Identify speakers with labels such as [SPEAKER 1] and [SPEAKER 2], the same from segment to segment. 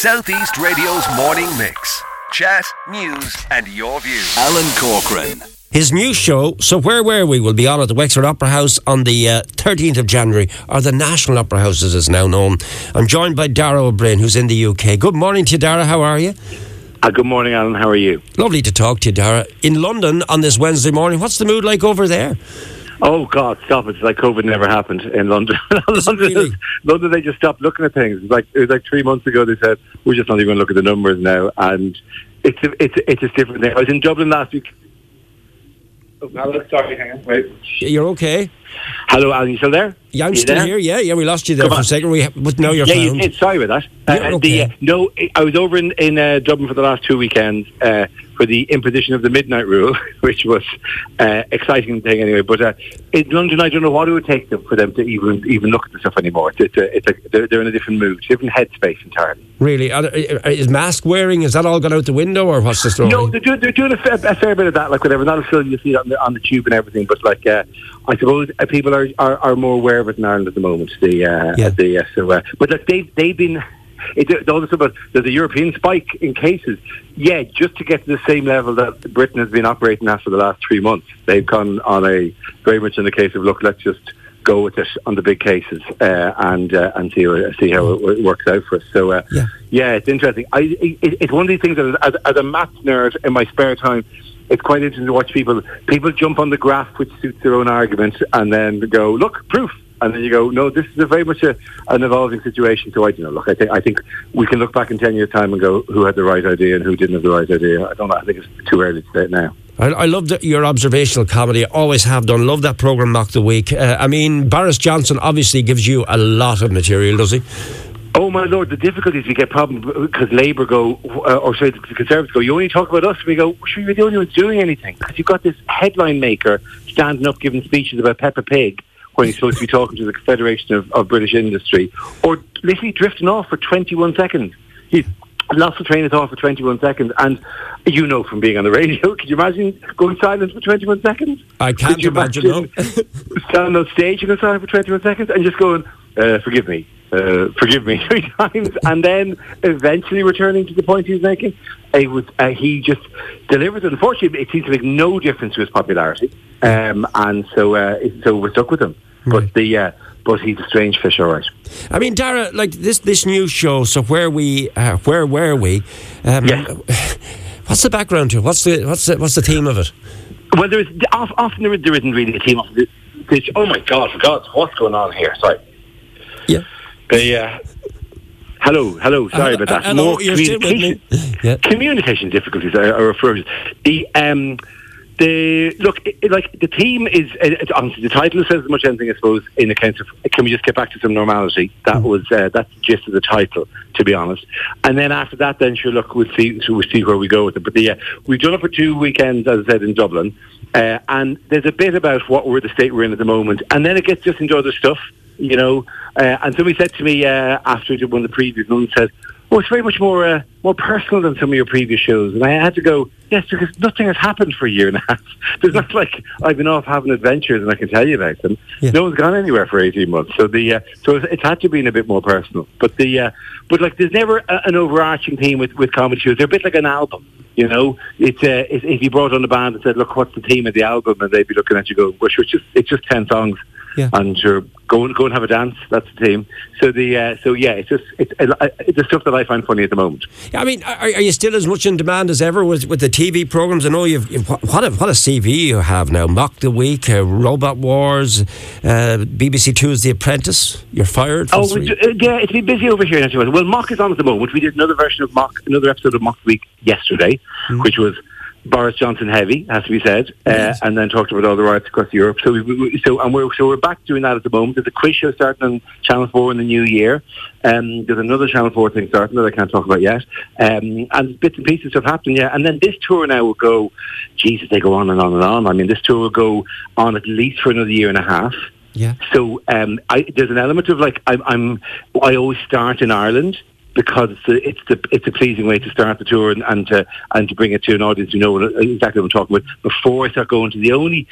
[SPEAKER 1] Southeast Radio's morning mix. Chat, news, and your views.
[SPEAKER 2] Alan Corcoran.
[SPEAKER 3] His new show, So Where Were We, will be on at the Wexford Opera House on the uh, 13th of January, or the National Opera House as it's now known. I'm joined by Dara Ó Briain, who's in the UK. Good morning to you, Dara. How are you?
[SPEAKER 4] Uh, good morning, Alan. How are you?
[SPEAKER 3] Lovely to talk to you, Dara. In London on this Wednesday morning, what's the mood like over there?
[SPEAKER 4] Oh God, stop! It! It's like COVID never happened in London. London,
[SPEAKER 3] really?
[SPEAKER 4] London, they just stopped looking at things. It's like it was like three months ago. They said we're just not even going to look at the numbers now, and it's a, it's a, it's a different thing. I was in Dublin last week. Oh, hello, sorry, hang on, wait.
[SPEAKER 3] You're okay?
[SPEAKER 4] Hello, Alan, you still there?
[SPEAKER 3] Yeah, I'm
[SPEAKER 4] You
[SPEAKER 3] still
[SPEAKER 4] there?
[SPEAKER 3] here. Yeah, yeah, we lost you there
[SPEAKER 4] Come
[SPEAKER 3] for a second. We, but now you're
[SPEAKER 4] yeah, you
[SPEAKER 3] found.
[SPEAKER 4] did. Sorry about that. Uh,
[SPEAKER 3] okay.
[SPEAKER 4] the, uh, no, I was over in, in uh, Dublin for the last two weekends uh, for the imposition of the midnight rule, which was uh, exciting thing anyway. But uh, in London, I don't know what it would take them for them to even even look at the stuff anymore. It's, a, it's a, they're, they're in a different mood, different headspace entirely.
[SPEAKER 3] Really? Is mask wearing, is that all gone out the window, or what's the story?
[SPEAKER 4] No, they're doing, they're doing a, fair, a fair bit of that, like whatever. Not as still you see on the, on the tube and everything, but like uh, I suppose uh, people are, are, are more aware of it in Ireland at the moment. The uh,
[SPEAKER 3] Yeah.
[SPEAKER 4] the uh, so, uh, but like they've they've been. It, all this about there's a European spike in cases. Yeah, just to get to the same level that Britain has been operating at for the last three months, they've gone on a very much in the case of look, let's just go with it on the big cases uh, and uh, and see how- see how it, wo- works out for us. So uh,
[SPEAKER 3] Yeah.
[SPEAKER 4] yeah, it's interesting. I, it, it's one of these things that as, as a maths nerd in my spare time, it's quite interesting to watch people. People jump on the graph which suits their own argument, and then go, "Look, proof." And then you go, "No, this is a very much a, an evolving situation." So I, you know, look, I think I think we can look back in ten years' time and go, "Who had the right idea and who didn't have the right idea?" I don't know. I think it's too early to say it now.
[SPEAKER 3] I, love the, your observational comedy. Always have done. Love that program, Mock the Week. Uh, I mean, Boris Johnson obviously gives you a lot of material, does he?
[SPEAKER 4] Oh my lord, the difficulties we get problems because Labour go, uh, or sorry, the Conservatives go. You only talk about us. We go. Sure, you're the only ones doing anything because you've got this headline maker standing up giving speeches about Peppa Pig when he's supposed to be talking to the Confederation of, of British Industry, or literally drifting off for 21 seconds. He's lost the train of thought for 21 seconds, and you know from being on the radio, can you imagine going silent for 21 seconds?
[SPEAKER 3] I can't
[SPEAKER 4] Could you
[SPEAKER 3] imagine, no.
[SPEAKER 4] standing on stage and going silent for 21 seconds and just going, uh, forgive me, uh, forgive me three times, and then eventually returning to the point he was making. It was, uh, he just delivered. it. Unfortunately, it seems to make no difference to his popularity, um, and so uh, so we're stuck with him. But the uh, but he's a strange fish, all right.
[SPEAKER 3] I mean, Dara, like this this new show. So where we, uh, where were we? Um,
[SPEAKER 4] Yes.
[SPEAKER 3] What's the background to it? What's the what's the what's the theme of it?
[SPEAKER 4] Well, there is often there, isn't really a. Often there's, oh my God, for God, what's going on here? Sorry.
[SPEAKER 3] Yeah.
[SPEAKER 4] The, uh, hello, hello. Sorry about that.
[SPEAKER 3] Uh, hello,
[SPEAKER 4] More
[SPEAKER 3] you're still with me.
[SPEAKER 4] communication-
[SPEAKER 3] Yeah.
[SPEAKER 4] communication difficulties are, are referred to. The um, the look, it, it- like the team is uh, it's honestly the title says as much as anything, I suppose. In the kind of, can we just get back to some normality? That was uh, that's the gist of the title, to be honest. And then after that, then sure, look, we'll see, so we'll see where we go with it. But yeah, uh, we've done it for two weekends, as I said, in Dublin, uh, and there's a bit about what we're the state we're in at the moment, and then it gets just into other stuff you know. Uh, and somebody said to me uh, after I did one of the previews, and said, "Oh, it's very much more uh, more personal than some of your previous shows." And I had to go, "Yes, because nothing has happened for a year and a half. There's not like I've been off having adventures, and I can tell you about them.
[SPEAKER 3] Yeah.
[SPEAKER 4] No one's gone anywhere for eighteen months, so the uh, so it's, it's had to be a bit more personal. But the uh, but like there's never a, an overarching theme with with comedy shows. They're a bit like an album." You know, it's uh, if, if you brought on the band and said, "Look, what's the theme of the album?" and they'd be looking at you, go, "Well, sure, it's just it's just ten songs."
[SPEAKER 3] Yeah.
[SPEAKER 4] and sure, go and go and have a dance. That's the team. So the uh, so yeah, it's just it's uh, it's the stuff that I find funny at the moment.
[SPEAKER 3] I mean, are, are you still as much in demand as ever with, with the TV programs? I know you've, you've what a, what a CV you have now. Mock the Week, uh, Robot Wars, uh, BBC Two's The Apprentice. You're fired.
[SPEAKER 4] Oh
[SPEAKER 3] three.
[SPEAKER 4] uh, yeah, it's been busy over here. Actually. Well, Mock is on at the moment. We did another version of Mock, another episode of Mock Week yesterday, which was Boris Johnson heavy, has to be said, uh, and then talked about all the riots across Europe. So, we, we, so and we're so we're back doing that at the moment. There's a quiz show starting on Channel Four in the new year. Um, there's another Channel Four thing starting that I can't talk about yet. Um, and bits and pieces have happened, yeah. And then this tour now will go. Jesus, they go on and on and on. I mean, this tour will go on at least for another year and a half.
[SPEAKER 3] yeah.
[SPEAKER 4] So um, I, there's an element of like I'm, I'm I always start in Ireland because it's the, it's the it's a pleasing way to start the tour and, and to and to bring it to an audience who know exactly what I'm talking about before I start going to the only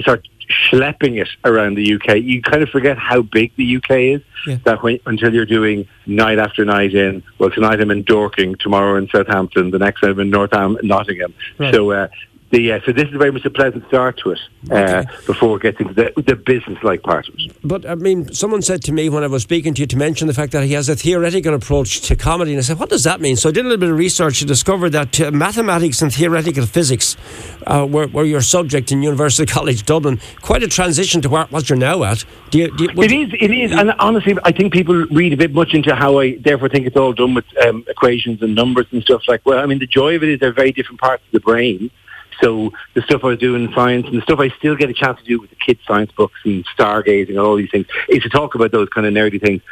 [SPEAKER 4] start schlepping it around the UK. You kind of forget how big the UK is. Yeah. That when, until you're doing night after night in. Well, tonight I'm in Dorking, tomorrow in Southampton, the next I'm in Northam, Nottingham. Right. So uh, the, uh, so this is very much a pleasant start to it uh, before getting to the, the business-like part of it.
[SPEAKER 3] But I mean, someone said to me when I was speaking to you to mention the fact that he has a theoretical approach to comedy, and I said, "What does that mean?" So I did a little bit of research and discovered that uh, mathematics and theoretical physics uh, were, were, your subject in University College Dublin. Quite a transition to where, what you're now at.
[SPEAKER 4] Do you, do you, it is. It is, and honestly, I think people read a bit much into how I therefore think it's all done with um, equations and numbers and stuff like. Well, I mean, the joy of it is they're very different parts of the brain so the stuff I was doing in science and the stuff I still get a chance to do with the kids' science books and stargazing and all these things is to talk about those kind of nerdy things.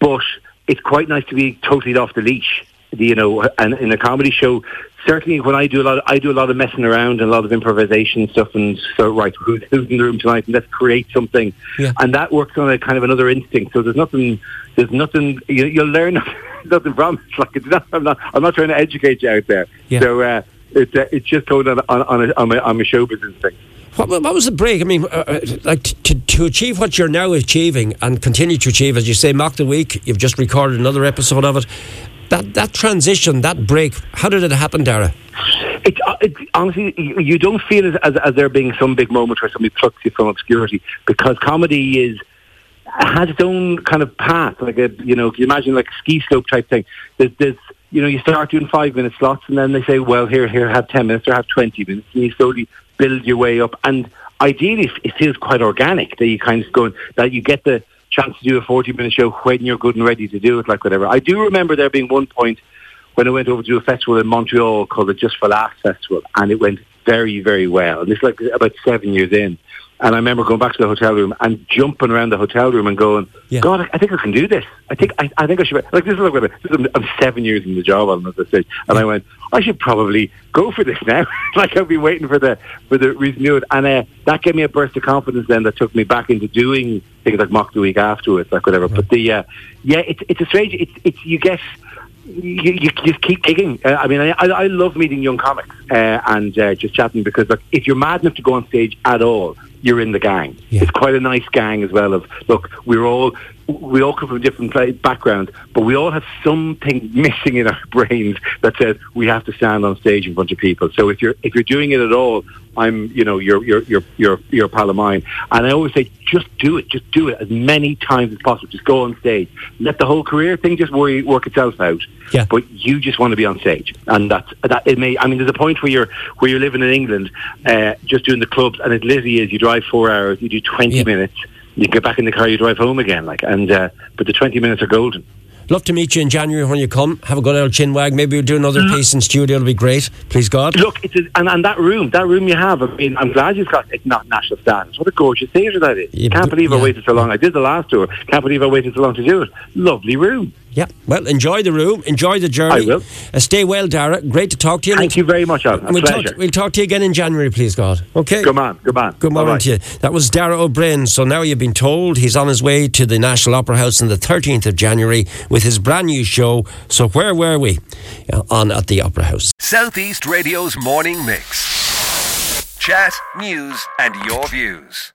[SPEAKER 4] But it's quite nice to be totally off the leash, you know. And in a comedy show, certainly when I do a lot, of, I do a lot of messing around and a lot of improvisation and stuff. And so, right, who's, who's in the room tonight? And let's create something. Yeah. And that works on a kind of another instinct. So there's nothing. There's nothing. You, you'll learn nothing from it. Like it's not, I'm not. I'm not trying to educate you out there. Yeah. So. Uh, it's uh, it's just going on on on a, on a, on a show business thing.
[SPEAKER 3] What, what, was the break? I mean, uh, uh, like to, to achieve what you're now achieving and continue to achieve, as you say, mock the week. You've just recorded another episode of it. That that transition, that break, how did it happen, Dara?
[SPEAKER 4] It, uh, it, honestly, you don't feel as, as, as there being some big moment where somebody plucks you from obscurity because comedy is has its own kind of path. Like a, you know, you imagine like a ski slope type thing? There's, there's you know, you start doing five minute slots and then they say, well, here, here, have 10 minutes or have 20 minutes. And you slowly build your way up. And ideally, it feels quite organic that you kind of go, that you get the chance to do a 40 minute show when you're good and ready to do it, like whatever. I do remember there being one point when I went over to a festival in Montreal called the Just for Laughs Festival, and it went very, very well. And is like about seven years in. And I remember going back to the hotel room and jumping around the hotel room and going, yeah. God, I think I can do this. I think I, I think I should. Like this is like this is, I'm seven years in the job on this stage, and yeah. I went, I should probably go for this now. like I've been waiting for the for the reason to it, and uh, that gave me a burst of confidence. Then that took me back into doing things like mock the week afterwards, like whatever. But the uh, yeah, it's it's a strange. It's it's you get you, you just keep kicking. Uh, I mean, I, I love meeting young comics uh, and uh, just chatting because look, if you're mad enough to go on stage at all, you're in the gang. Yeah. It's quite a nice gang as well. Of look, we're all we all come from different backgrounds, but we all have something missing in our brains that says we have to stand on stage in front of people. So if you're if you're doing it at all, I'm you know you're you're you're you're, you're a pal of mine, and I always say just do it, just do it as many times as possible. Just go on stage, let the whole career thing just worry, work itself out. Yeah. But you just want to be on stage, and that's that. It may. I mean, there's a point where you're where you're living in England, uh, just doing the clubs, and it literally is you drive four hours, you do twenty yeah. minutes you get back in the car, you drive home again. Like, and uh, but the twenty minutes are golden.
[SPEAKER 3] Love to meet you in January when you come. Have a good old chin wag. Maybe we'll do another mm. piece in studio. It'll be great. Please God.
[SPEAKER 4] Look, it's a, and, and that room, that room you have. I mean, I'm glad you've got it's not national standards. What a gorgeous theatre that is. Yeah, Can't believe yeah. I waited so long. I did the last tour. Can't believe I waited so long to do it. Lovely room.
[SPEAKER 3] Yeah. Well, enjoy the room. Enjoy the journey.
[SPEAKER 4] I will.
[SPEAKER 3] Uh, stay well, Dara. Great to talk to you.
[SPEAKER 4] Thank you very much, Alan.
[SPEAKER 3] We'll
[SPEAKER 4] pleasure.
[SPEAKER 3] Talk, we'll talk to you again in January, please, God. Okay.
[SPEAKER 4] Good man. Good man.
[SPEAKER 3] Good morning to you. That was Dara Ó Briain. So now you've been told he's on his way to the National Opera House on the 13th of January with his brand new show. So where were we? On at the Opera House.
[SPEAKER 1] Southeast Radio's morning mix. Chat, news, and your views.